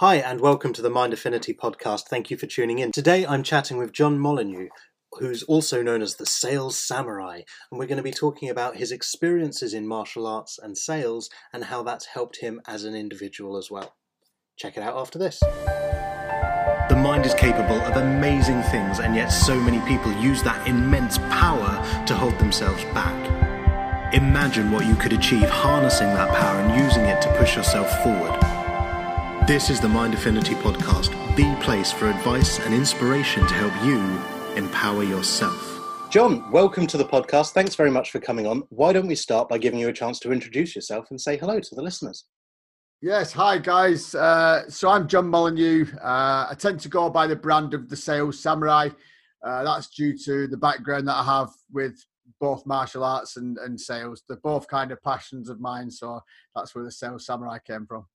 Hi, and welcome to the Mind Affinity podcast. Thank you for tuning in. Today I'm chatting with John Molyneux, who's also known as the Sales Samurai, and we're going to be talking about his experiences in martial arts and sales and how that's helped him as an individual as well. Check it out after this. The mind is capable of amazing things, and yet so many people use that immense power to hold themselves back. Imagine what you could achieve harnessing that power and using it to push yourself forward. This is the Mind Affinity Podcast, the place for advice and inspiration to help you empower yourself. John, welcome to the podcast. Thanks very much for coming on. Why don't we start by giving you a chance to introduce yourself and say hello to the listeners? Yes, hi guys. Uh, so I'm John Molyneux. Uh, I tend to go by the brand of the Sales Samurai. Uh, that's due to the background that I have with both martial arts and, and sales. They're both kind of passions of mine, so that's where the Sales Samurai came from.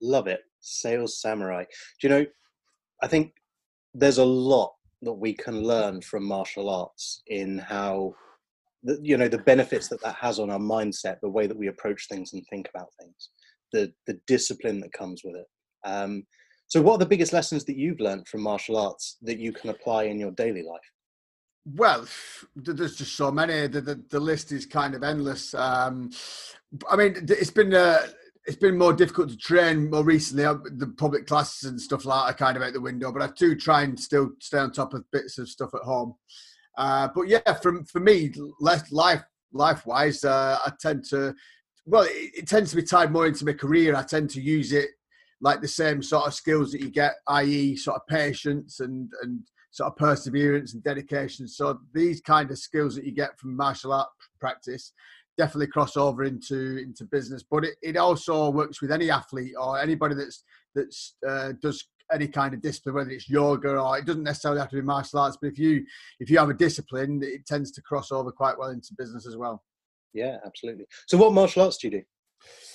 Love it. Sales Samurai. Do you know, I think there's a lot that we can learn from martial arts in how, you know, the benefits that that has on our mindset, the way that we approach things and think about things, the, the discipline that comes with it. Um, so, what are the biggest lessons that you've learned from martial arts that you can apply in your daily life? Well, there's just so many. The, the, the list is kind of endless. Um, I mean, it's been uh, it's been more difficult to train more recently. The public classes and stuff like that are kind of out the window, but I do try and still stay on top of bits of stuff at home. Uh, but yeah, from for me, life life wise, uh, I tend to well, it, it, tends to be tied more into my career. I tend to use it like the same sort of skills that you get, i.e., sort of patience and and sort of perseverance and dedication. So these kind of skills that you get from martial art practice definitely cross over into into business. But it, it also works with any athlete or anybody that's that's uh, does any kind of discipline, whether it's yoga or it doesn't necessarily have to be martial arts. But if you if you have a discipline, it tends to cross over quite well into business as well. Yeah, absolutely. So, what martial arts do you do?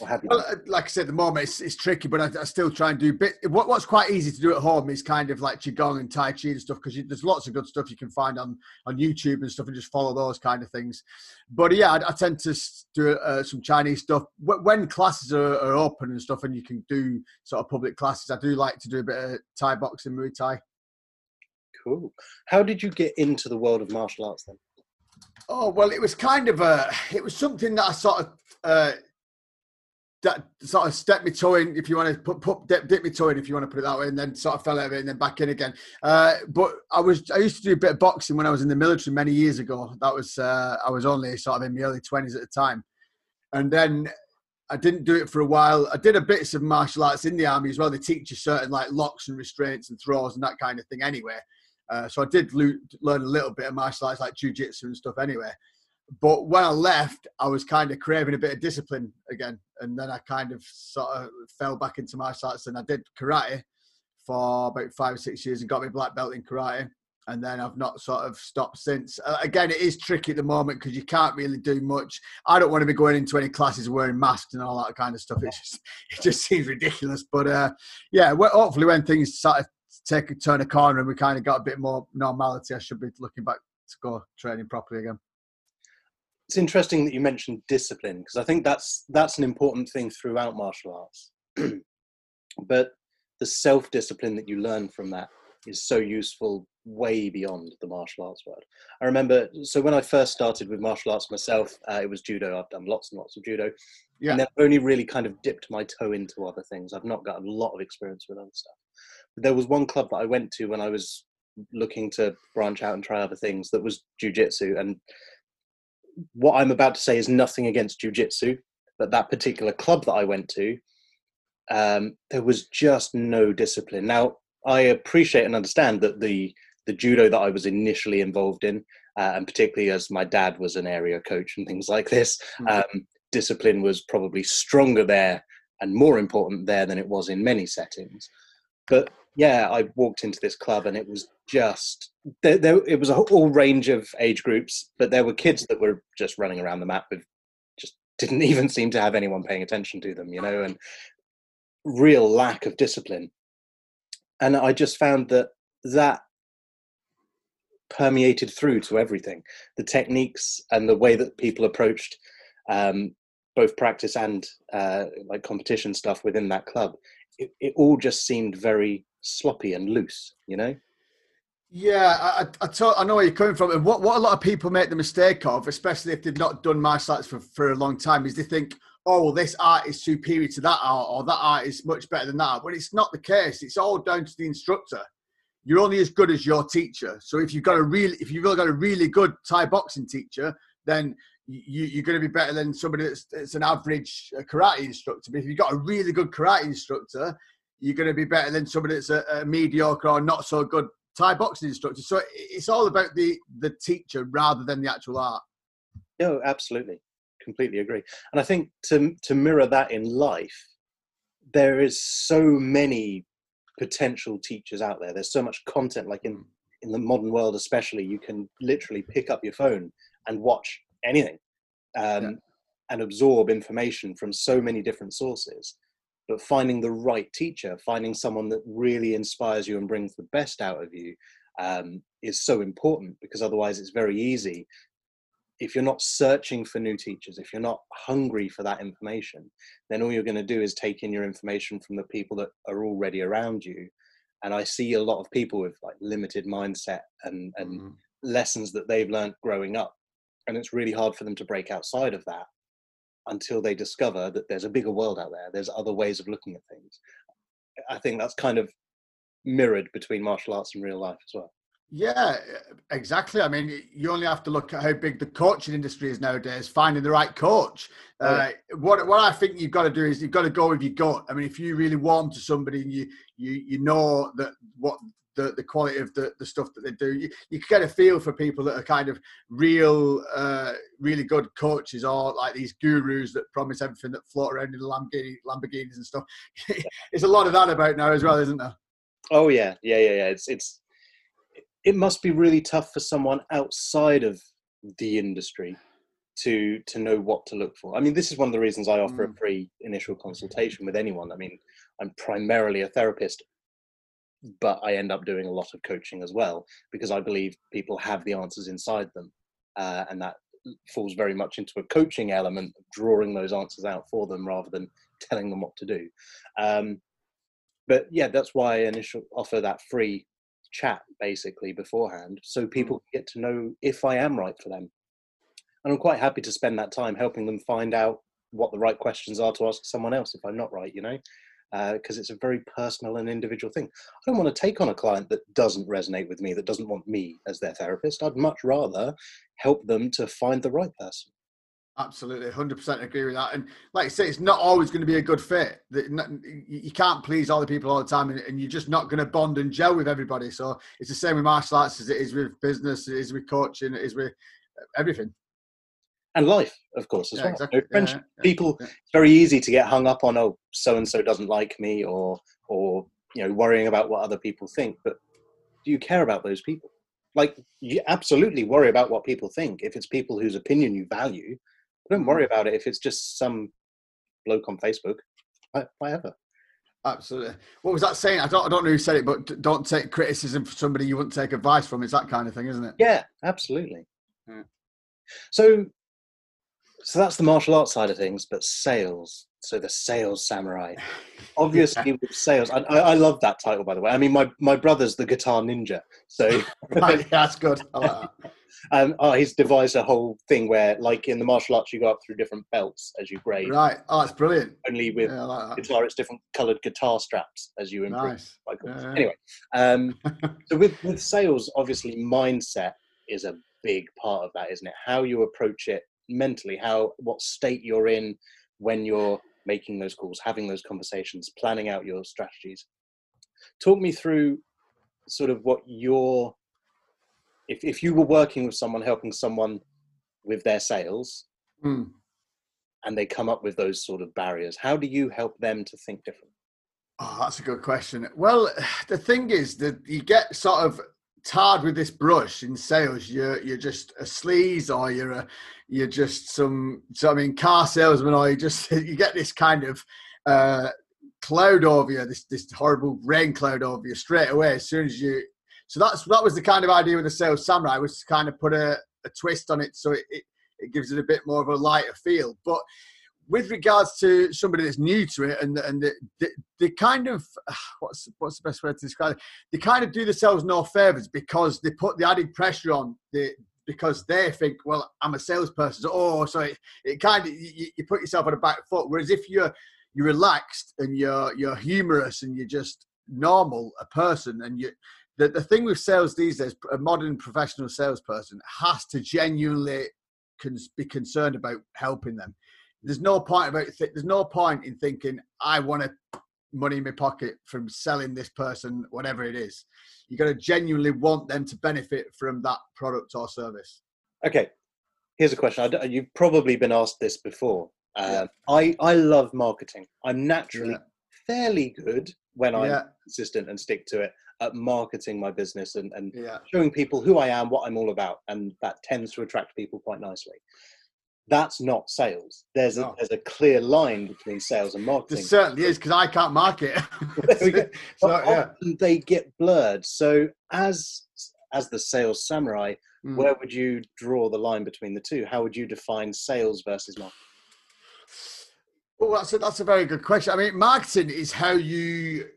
Well, uh, like I said, at the moment it's, it's tricky, but I, I, still try and do bit. What, what's quite easy to do at home is kind of like qigong and tai chi and stuff because there's lots of good stuff you can find on on YouTube and stuff, and just follow those kind of things. But yeah, I, I tend to do uh, some Chinese stuff when classes are, are, open and stuff, and you can do sort of public classes. I do like to do a bit of Thai boxing, Muay Thai. Cool. How did you get into the world of martial arts then? Oh well, it was kind of a. It was something that I sort of. Uh, sort of step me toe in, if you want to put, put dip, dip me toe in, if you want to put it that way, and then sort of fell out of it and then back in again. Uh, but I was I used to do a bit of boxing when I was in the military many years ago. That was uh, I was only sort of in my early twenties at the time, and then I didn't do it for a while. I did a bits of martial arts in the army as well. They teach you certain like locks and restraints and throws and that kind of thing anyway. Uh, so I did lo- learn a little bit of martial arts like jujitsu and stuff anyway. But when I left, I was kind of craving a bit of discipline again, and then I kind of sort of fell back into martial arts. And I did karate for about five or six years and got my black belt in karate. And then I've not sort of stopped since. Uh, again, it is tricky at the moment because you can't really do much. I don't want to be going into any classes wearing masks and all that kind of stuff. It just it just seems ridiculous. But uh, yeah, well, hopefully when things start to take a turn a corner and we kind of got a bit more normality, I should be looking back to go training properly again it's interesting that you mentioned discipline because I think that's that's an important thing throughout martial arts. but the self discipline that you learn from that is so useful way beyond the martial arts world. I remember, so when I first started with martial arts myself, uh, it was judo. I've done lots and lots of judo, yeah. and I've only really kind of dipped my toe into other things. I've not got a lot of experience with other stuff. But there was one club that I went to when I was looking to branch out and try other things that was jujitsu, and what I'm about to say is nothing against jujitsu, but that particular club that I went to, um, there was just no discipline. Now, I appreciate and understand that the the judo that I was initially involved in, uh, and particularly as my dad was an area coach and things like this, mm-hmm. um, discipline was probably stronger there and more important there than it was in many settings. But yeah, I walked into this club and it was just there, there, it was a whole range of age groups, but there were kids that were just running around the map with just didn't even seem to have anyone paying attention to them, you know, and real lack of discipline. And I just found that that permeated through to everything the techniques and the way that people approached um, both practice and uh, like competition stuff within that club it, it all just seemed very sloppy and loose, you know. Yeah, I, I, I, I know where you're coming from. And what, what a lot of people make the mistake of, especially if they've not done martial arts for, for a long time, is they think, oh, well, this art is superior to that art, or that art is much better than that. When it's not the case, it's all down to the instructor. You're only as good as your teacher. So if you've got a really, if you've got a really good Thai boxing teacher, then you, are going to be better than somebody that's, that's an average uh, karate instructor. But if you've got a really good karate instructor, you're going to be better than somebody that's a, a mediocre or not so good Thai boxing instructor. So it's all about the the teacher rather than the actual art. No, absolutely, completely agree. And I think to to mirror that in life, there is so many potential teachers out there. There's so much content, like in in the modern world, especially, you can literally pick up your phone and watch anything um, yeah. and absorb information from so many different sources but finding the right teacher finding someone that really inspires you and brings the best out of you um, is so important because otherwise it's very easy. If you're not searching for new teachers if you're not hungry for that information then all you're going to do is take in your information from the people that are already around you. And i see a lot of people with like limited mindset and and mm-hmm. lessons that they've learned growing up and it's really hard for them to break outside of that until they discover that there's a bigger world out there there's other ways of looking at things. I think that's kind of mirrored between martial arts and real life as well. Yeah exactly. I mean you only have to look at how big the coaching industry is nowadays finding the right coach. Oh, uh, what what i think you've got to do is you've got to go with your gut. I mean if you really warm to somebody and you you you know that what the, the quality of the, the stuff that they do. You, you get a feel for people that are kind of real, uh, really good coaches or like these gurus that promise everything that float around in the Lamborghini, Lamborghinis and stuff. There's a lot of that about now as well, isn't there? Oh yeah, yeah, yeah, yeah. It's it's it must be really tough for someone outside of the industry to to know what to look for. I mean, this is one of the reasons I offer mm. a free initial consultation with anyone. I mean, I'm primarily a therapist but I end up doing a lot of coaching as well because I believe people have the answers inside them, uh, and that falls very much into a coaching element drawing those answers out for them rather than telling them what to do. Um, but yeah, that's why I initially offer that free chat basically beforehand, so people mm. get to know if I am right for them. And I'm quite happy to spend that time helping them find out what the right questions are to ask someone else if I'm not right, you know because uh, it's a very personal and individual thing. I don't want to take on a client that doesn't resonate with me, that doesn't want me as their therapist. I'd much rather help them to find the right person. Absolutely, hundred percent agree with that. And like I say, it's not always going to be a good fit. You can't please all the people all the time, and you're just not going to bond and gel with everybody. So it's the same with martial arts as it is with business, it is with coaching, it is with everything and life, of course, as yeah, well. Exactly. yeah, people, it's very easy to get hung up on, oh, so and so doesn't like me, or or you know, worrying about what other people think. But do you care about those people? Like, you absolutely worry about what people think. If it's people whose opinion you value, don't worry mm. about it. If it's just some bloke on Facebook, whatever. Absolutely. What was that saying? I don't, I don't know who said it, but don't take criticism from somebody you wouldn't take advice from. It's that kind of thing, isn't it? Yeah, absolutely. Yeah. So so that's the martial arts side of things, but sales. So the sales samurai. Obviously, with sales, I, I, love that title by the way. I mean, my my brother's the guitar ninja, so right, that's good. Like that. um, oh, he's devised a whole thing where, like in the martial arts, you go up through different belts as you grade. Right. Oh, that's brilliant. Only with yeah, like guitar, it's different coloured guitar straps as you improve. Nice. Yeah. Anyway, um, so with with sales, obviously, mindset is a big part of that, isn't it? How you approach it mentally how what state you're in when you're making those calls having those conversations planning out your strategies. Talk me through sort of what your if, if you were working with someone helping someone with their sales mm. and they come up with those sort of barriers how do you help them to think different? Oh that's a good question. Well the thing is that you get sort of tarred with this brush in sales, you're you're just a sleaze or you're a you're just some so I mean car salesman or you just you get this kind of uh, cloud over you, this this horrible rain cloud over you straight away as soon as you. So that's that was the kind of idea with the sales samurai was to kind of put a, a twist on it so it, it, it gives it a bit more of a lighter feel. But with regards to somebody that's new to it and and they, they, kind of what's what's the best way to describe it? They kind of do themselves no favors because they put the added pressure on the because they think well i'm a salesperson. So, oh so it, it kind of you, you put yourself on a back foot. Whereas if you're you're relaxed and you're you're humorous and you're just normal a person and you the, the thing with sales these days a modern professional salesperson has to genuinely cons- be concerned about helping them there's no point about th- there's no point in thinking I want to money in my pocket from selling this person whatever it is. You got to genuinely want them to benefit from that product or service. Okay, here's a question. you've probably been asked this before. Uh, yeah. I I love marketing. I'm naturally yeah. fairly good when I'm yeah. consistent and stick to it at marketing my business and, and showing people who I am, what I'm all about, and that tends to attract people quite nicely that's not sales. There's a no. there's a clear line between sales and marketing. There certainly is because I can't market. so, yeah. they get blurred. So as as the sales samurai, mm. where would you draw the line between the two? How would you define sales versus marketing? Well, that's a, that's a very good question. I mean, marketing is how you,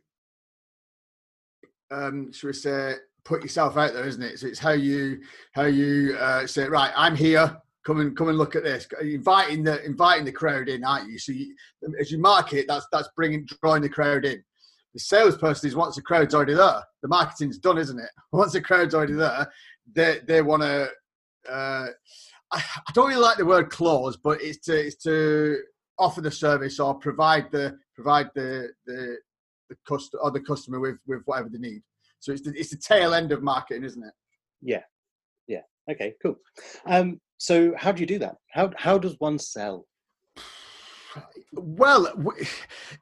um, should we say, put yourself out there, isn't it? So it's how you how you uh, say, right, I'm here come and come and look at this. Inviting the inviting the crowd in, aren't you? So you, as you market, that's that's bringing drawing the crowd in. The salesperson is once the crowd's already there. The marketing's done, isn't it? Once the crowd's already there, they they want to. Uh, I, I don't really like the word close, but it's to it's to offer the service or provide the provide the the the customer or the customer with with whatever they need. So it's the, it's the tail end of marketing, isn't it? Yeah, yeah. Okay, cool. Um, so how do you do that? How how does one sell? Well,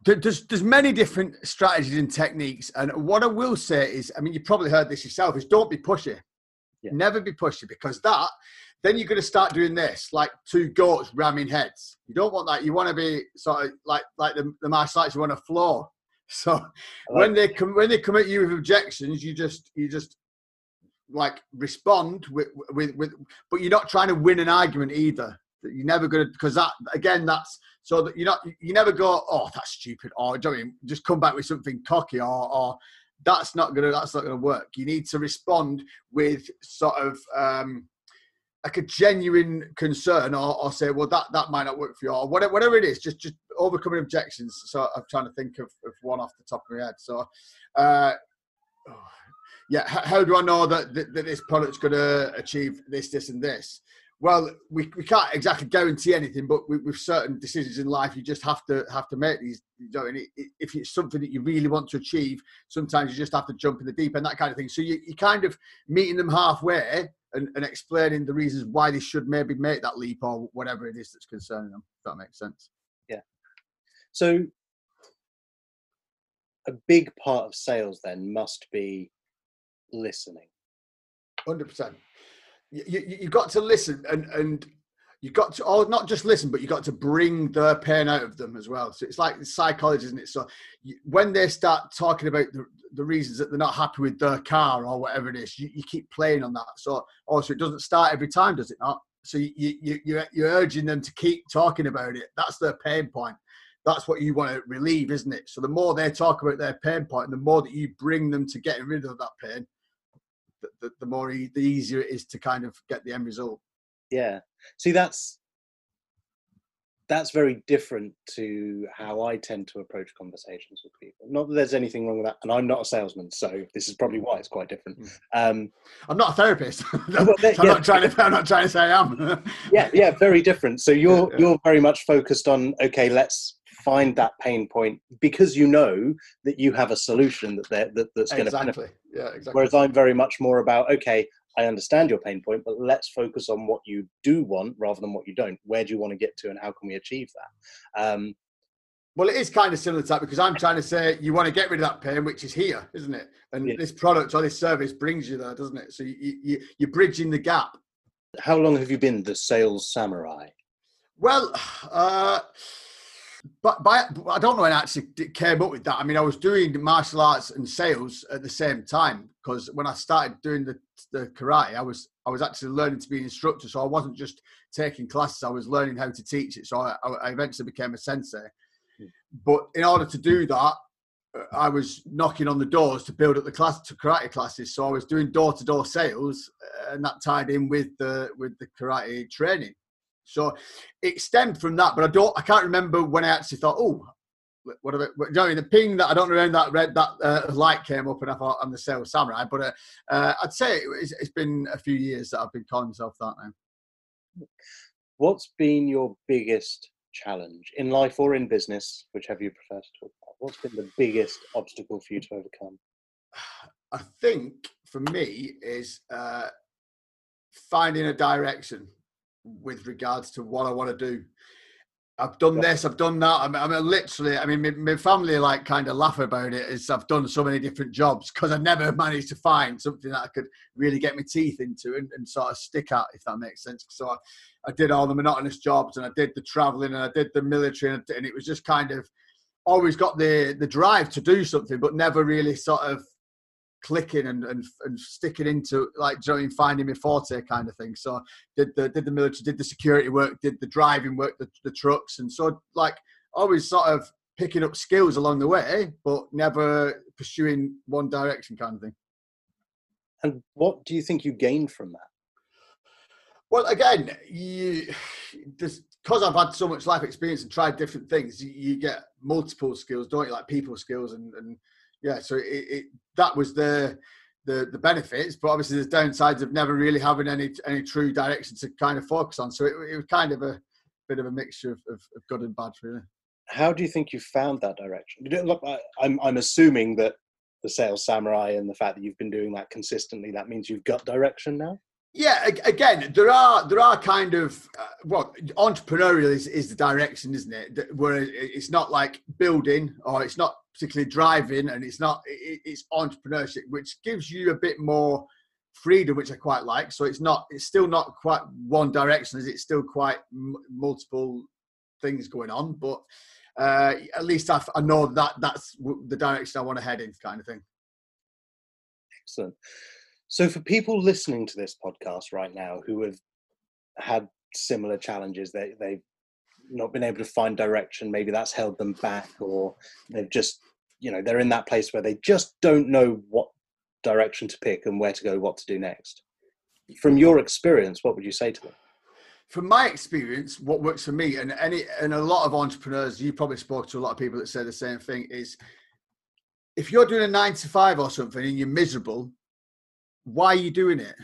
there's there's many different strategies and techniques, and what I will say is, I mean, you probably heard this yourself: is don't be pushy. Yeah. Never be pushy because that then you're going to start doing this like two goats ramming heads. You don't want that. You want to be sort of like like the, the martial arts. You want to flow. So like when they come when they come at you with objections, you just you just like respond with, with, with but you're not trying to win an argument either. That you're never going to because that again that's so that you're not you never go oh that's stupid or do you just come back with something cocky or or that's not gonna that's not gonna work. You need to respond with sort of um like a genuine concern or, or say well that that might not work for you or whatever, whatever it is just just overcoming objections so i'm trying to think of, of one off the top of my head. So uh oh, yeah, how do I know that, that, that this product's going to achieve this, this, and this? Well, we, we can't exactly guarantee anything, but with, with certain decisions in life, you just have to have to make these. You know, and it, if it's something that you really want to achieve, sometimes you just have to jump in the deep end, that kind of thing. So you, you kind of meeting them halfway and, and explaining the reasons why they should maybe make that leap or whatever it is that's concerning them. If that makes sense. Yeah. So a big part of sales then must be listening. Hundred percent. You, you got to listen and and you got to oh not just listen but you got to bring the pain out of them as well. So it's like psychology isn't it? So you, when they start talking about the, the reasons that they're not happy with their car or whatever it is you, you keep playing on that. So also it doesn't start every time does it not? So you, you, you, you're urging them to keep talking about it. That's their pain point. That's what you want to relieve isn't it? So the more they talk about their pain point, the more that you bring them to getting rid of that pain the, the more e- the easier it is to kind of get the end result. Yeah. See, that's that's very different to how I tend to approach conversations with people. Not that there's anything wrong with that, and I'm not a salesman, so this is probably why it's quite different. Hmm. Um, I'm not a therapist. well, I'm yeah. not trying to. I'm not trying to say I am. yeah, yeah, very different. So you're yeah, you're very much focused on okay, let's find that pain point because you know that you have a solution that, that that's going exactly. to benefit. Yeah, exactly. Whereas I'm very much more about okay, I understand your pain point, but let's focus on what you do want rather than what you don't. Where do you want to get to, and how can we achieve that? Um, well, it is kind of similar to that because I'm trying to say you want to get rid of that pain, which is here, isn't it? And yeah. this product or this service brings you there, doesn't it? So you, you, you're bridging the gap. How long have you been the sales samurai? Well, uh, but by, I don't know when I actually came up with that. I mean, I was doing martial arts and sales at the same time because when I started doing the, the karate, I was I was actually learning to be an instructor. So I wasn't just taking classes; I was learning how to teach it. So I, I eventually became a sensei. Hmm. But in order to do that, I was knocking on the doors to build up the class to karate classes. So I was doing door to door sales, and that tied in with the with the karate training. So it stemmed from that, but I don't, I can't remember when I actually thought, oh, what about, you know, the ping that I don't know that red that uh, light came up, and I thought I'm the sales samurai. But uh, uh, I'd say it's, it's been a few years that I've been calling myself that now. What's been your biggest challenge in life or in business, whichever you prefer to talk about? What's been the biggest obstacle for you to overcome? I think for me is uh, finding a direction with regards to what I want to do. I've done this, I've done that. I'm, I'm literally, I mean, my, my, family like kind of laugh about it as I've done so many different jobs because I never managed to find something that I could really get my teeth into and, and sort of stick at, if that makes sense. So I, I, did all the monotonous jobs and I did the traveling and I did the military and, and it was just kind of always got the the drive to do something, but never really sort of clicking and, and, and sticking into like you know, finding my forte kind of thing. So did the did the military, did the security work, did the driving work, the, the trucks, and so like always sort of picking up skills along the way, but never pursuing one direction kind of thing. And what do you think you gained from that? Well, again, you because I've had so much life experience and tried different things, you, you, get multiple skills, don't you? Like people skills and, and yeah, so it, it, that was the, the the benefits, but obviously there's downsides of never really having any any true direction to kind of focus on. So it, it was kind of a bit of a mixture of, of, of good and bad, really. How do you think you found that direction? Look, I, I'm I'm assuming that the sales samurai and the fact that you've been doing that consistently, that means you've got direction now. Yeah, again, there are there are kind of uh, well, entrepreneurial is, is the direction, isn't it? Where it's not like building or it's not particularly driving, and it's not it, it's entrepreneurship, which gives you a bit more freedom, which I quite like. So it's not it's still not quite one direction, is it's still quite m- multiple things going on, but uh, at least I know that that's the direction I want to head in, kind of thing. Excellent. So, for people listening to this podcast right now who have had similar challenges, they, they've not been able to find direction, maybe that's held them back, or they've just, you know, they're in that place where they just don't know what direction to pick and where to go, what to do next. From your experience, what would you say to them? From my experience, what works for me, and any and a lot of entrepreneurs, you probably spoke to a lot of people that say the same thing, is if you're doing a nine to five or something and you're miserable, why are you doing it?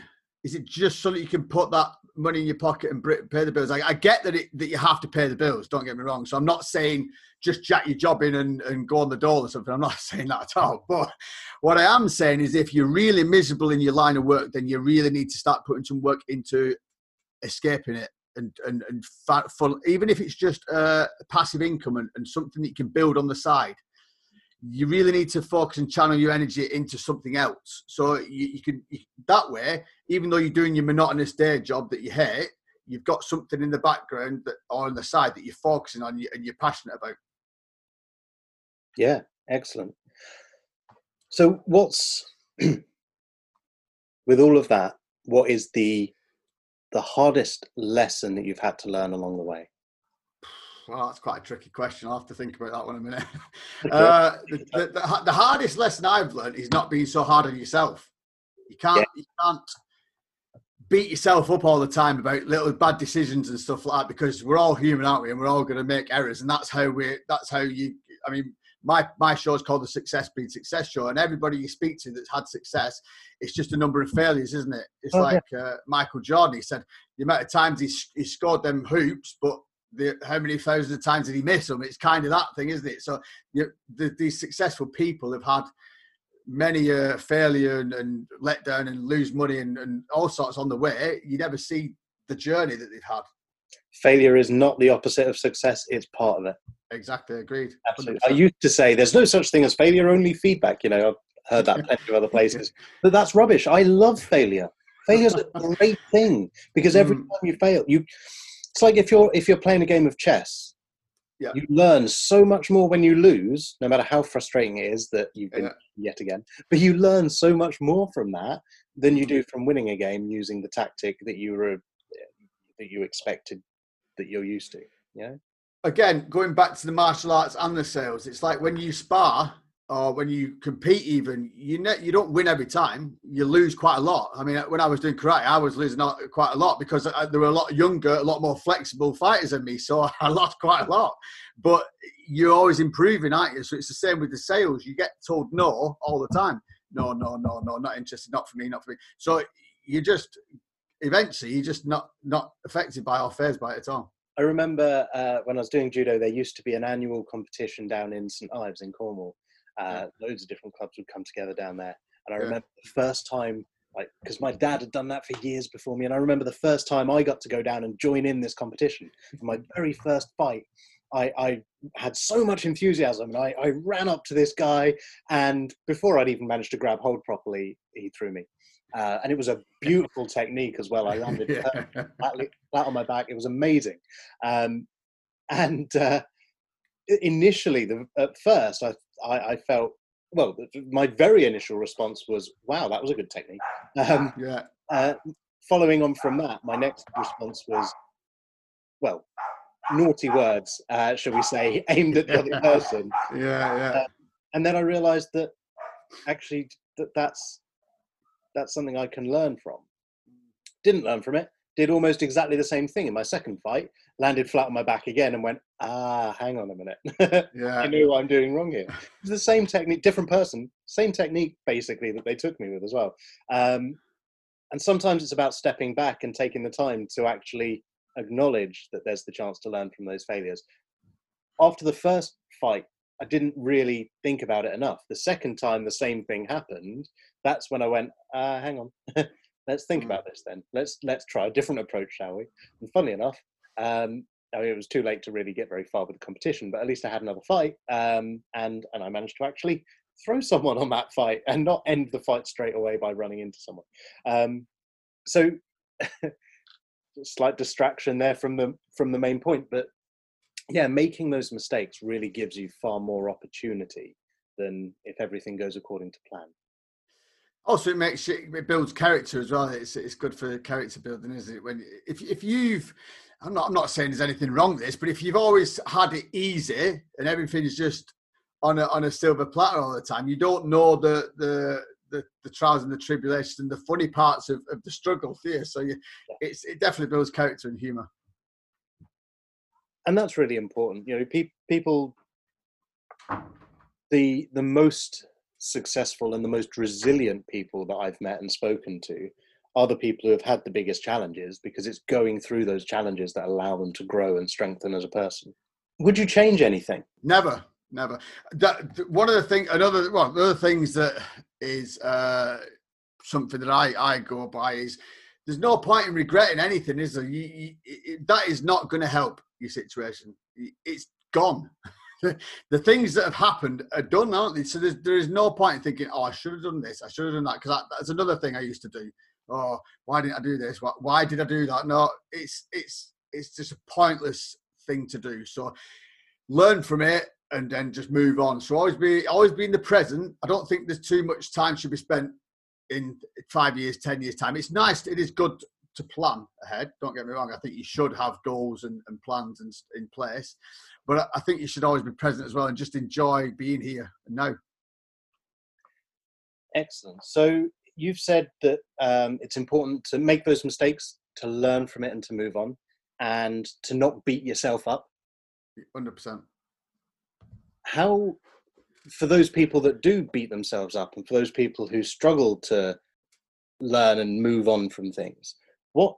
Is it just so that you can put that money in your pocket and pay the bills? I, I get that it, that you have to pay the bills. Don't get me wrong. So I'm not saying just jack your job in and, and go on the door or something. I'm not saying that at all. But what I am saying is, if you're really miserable in your line of work, then you really need to start putting some work into escaping it and and and full, even if it's just uh, passive income and, and something that you can build on the side you really need to focus and channel your energy into something else. So you, you can you, that way, even though you're doing your monotonous day job that you hate, you've got something in the background that or on the side that you're focusing on and you're passionate about. Yeah, excellent. So what's with all of that? What is the the hardest lesson that you've had to learn along the way? Well, that's quite a tricky question. I'll have to think about that one a minute. Uh, the, the, the, hardest lesson I've learned is not being so hard on yourself. You can't, yeah. you can't beat yourself up all the time about little bad decisions and stuff like that because we're all human, aren't we? And we're all going to make errors, and that's how we. That's how you. I mean, my my show is called the Success Breeds Success Show, and everybody you speak to that's had success, it's just a number of failures, isn't it? It's oh, like uh, Michael Jordan. He said the amount of times he, he scored them hoops, but the, how many thousands of times did he miss them? It's kind of that thing, isn't it? So you the, these successful people have had many a uh, failure and, and let down and lose money and, and all sorts on the way. You never see the journey that they've had. Failure is not the opposite of success; it's part of it. Exactly, agreed. Absolutely. 100%. I used to say there's no such thing as failure, only feedback. You know, I've heard that plenty of other places, but that's rubbish. I love failure. Failure's a great thing because every mm. time you fail, you it's like if you're if you're playing a game of chess Yeah. You learn so much more when you lose, no matter how frustrating it is that you've been Yeah. yet again. But you learn so much more from that than you do mm-hmm. from winning a game using the tactic that you were that you expected that you're used to. Yeah. again, going back to the martial arts and the sales, it's like when you spar or when you compete, even you you don't win every time. You lose quite a lot. I mean, uh, when I was doing karate, I was losing quite a lot because I, there were a lot younger, a lot more flexible fighters than me, so I lost quite a lot. But you're always improving, aren't you? So it's the same with the sales. You get told no all the time. No, no, no, no, not interested. Not for me. Not for me. So you just eventually you're just not not affected by our fares by it at all. I remember uh, when I was doing judo, there used to be an annual competition down in St Ives in Cornwall. Uh, Loads of different clubs would come together down there, and I Yeah. remember the first time, like, because my dad had done that for years before me, and I remember the first time I got to go down and join in this competition. For my very first fight, I, I had so much enthusiasm, and I, I ran up to this guy, and before I'd even managed to grab hold properly, he threw me. Uh, and it was a beautiful technique as well. I landed Yeah. flat, flat on my back. It was amazing. Um, and uh, initially, the, at first, I, I, I felt, well, my very initial response was, wow, that was a good technique. Um, yeah. uh, following on from that, my next response was, well, naughty words, uh, shall we say, aimed at the other person. Yeah, yeah. And then I realized that actually that that's that's something I can learn from. Didn't learn from it. Did almost exactly the same thing in my second fight. Landed flat on my back again and went, ah, hang on a minute. I Yeah. know what I'm doing wrong here. It's the same technique, different person, same technique basically that they took me with as well. Um, and sometimes it's about stepping back and taking the time to actually acknowledge that there's the chance to learn from those failures. After the first fight, I didn't really think about it enough. The second time the same thing happened, that's when I went, uh, hang on, let's think Mm. about this then. Let's let's try a different approach, shall we? And funnily enough, um, I mean, it was too late to really get very far with the competition, but at least I had another fight, um, and and I managed to actually throw someone on that fight and not end the fight straight away by running into someone. Um, so, slight distraction there from the from the main point, but yeah, making those mistakes really gives you far more opportunity than if everything goes according to plan. Oh, also, it makes it, it builds character as well. It's it's good for character building, isn't it? When if if you've, I'm not I'm not saying there's anything wrong with this, but if you've always had it easy and everything's just on a on a silver platter all the time, you don't know the the the, the trials and the tribulations and the funny parts of, of the struggle you? So you, it's it definitely builds character and humour. and that's really important you know pe- people the the most successful and the most resilient people that i've met and spoken to are the people who have had the biggest challenges because it's going through those challenges that allow them to grow and strengthen as a person would you change anything Never, never. That th- one of the things, another one, the other things that is uh, something that I I go by is there's no point in regretting anything, is there? You, you, it, that is not going to help your situation. It's gone. the things that have happened are done, aren't they? So there is no point in thinking, oh, I should have done this, I should have done that, because that's another thing I used to do. Oh, why didn't I do this? Why, why did I do that? No, it's it's it's just a pointless thing to do. So learn from it and then just move on. So always be always be in the present. I don't think there's too much time should be spent in five years, ten years time. It's nice. It is good to plan ahead. Don't get me wrong. I think you should have goals and, and plans and, in place, but I- think you should always be present as well and just enjoy being here and now. excellent so you've said that um, it's important to make those mistakes to learn from it and to move on and to not beat yourself up Hundred percent. how for those people that do beat themselves up and for those people who struggle to learn and move on from things what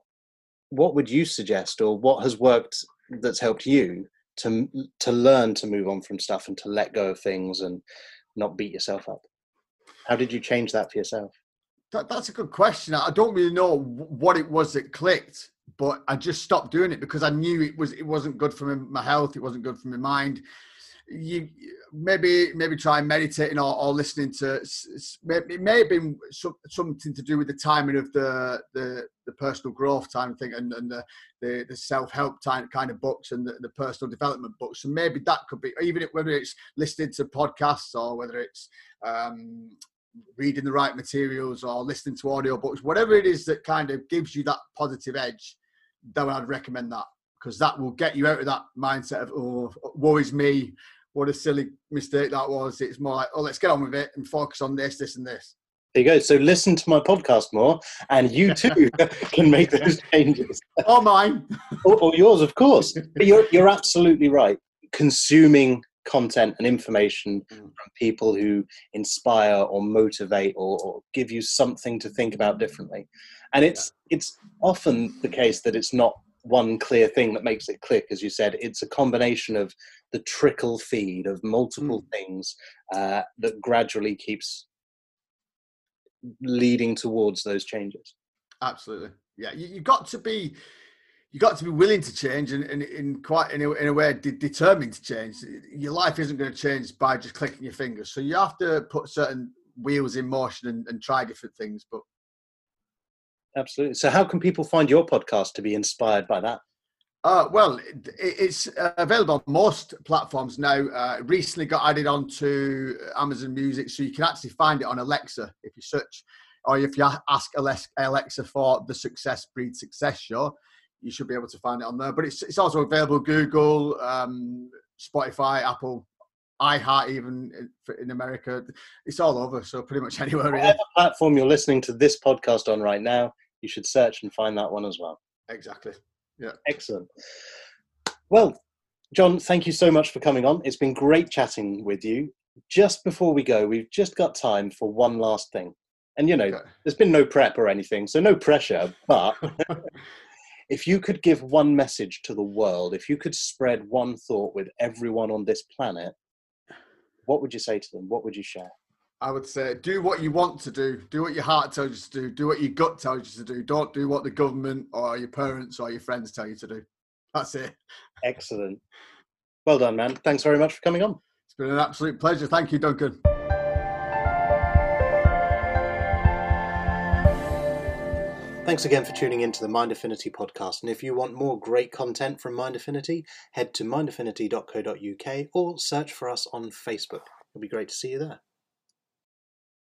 what would you suggest or what has worked that's helped you to to learn to move on from stuff and to let go of things and not beat yourself up how did you change that for yourself That, that's a good question. I don't really know what it was that clicked, but I just stopped doing it because I knew it was it wasn't good for my my health. It wasn't good for my mind. You maybe maybe try meditating or, or listening to it may have been something to do with the timing of the the, the personal growth time thing and, and the, the, the self-help time kind of books and the, the personal development books. So maybe that could be even whether it's listening to podcasts or whether it's um, reading the right materials or listening to audiobooks whatever it is that kind of gives you that positive edge then i'd recommend that because that will get you out of that mindset of oh woe is me. What a silly mistake that was. It's more like oh let's get on with it and focus on this this and this there you go. So listen to my podcast more and you too can make those changes. Or mine. Or, or yours of course. But you're, you're absolutely right. Consuming content and information mm. from people who inspire or motivate or, or, give you something to think about differently. And it's it's often the case that it's not one clear thing that makes it click, as you said. It's a combination of the trickle feed of multiple mm. things uh, that gradually keeps leading towards those changes. Absolutely, yeah. You, have got to be you've got to be willing to change and, and in quite in a, in a way de- determined to change. Your life isn't going to change by just clicking your fingers. So you have to put certain wheels in motion and, and try different things. But absolutely. So, how can people find your podcast to be inspired by that? Uh, well, it's uh, available on most platforms now. Uh, recently got added onto Amazon Music, so you can actually find it on Alexa if you search, or if you ask Alexa for the Success Breed Success Show, you should be able to find it on there. But it's it's also available Google, um, Spotify, Apple, iHeart, even in America. It's all over, so pretty much anywhere. Whatever platform you're listening to this podcast on right now, you should search and find that one as well. Exactly. Yeah. Excellent. Well, John, thank you so much for coming on. It's been great chatting with you. Just before we go, we've just got time for one last thing. And you know, okay. there's been no prep or anything, so no pressure. But if you could give one message to the world, if you could spread one thought with everyone on this planet, what would you say to them? What would you share? I would say do what you want to do. Do what your heart tells you to do. Do what your gut tells you to do. Don't do what the government or your parents or your friends tell you to do. That's it. Excellent. Well done, man. Thanks very much for coming on. It's been an absolute pleasure. Thank you, Duncan. Thanks again for tuning in to the Mind Affinity podcast. And if you want more great content from Mind Affinity, head to mindaffinity.co.uk or search for us on Facebook. It'll be great to see you there.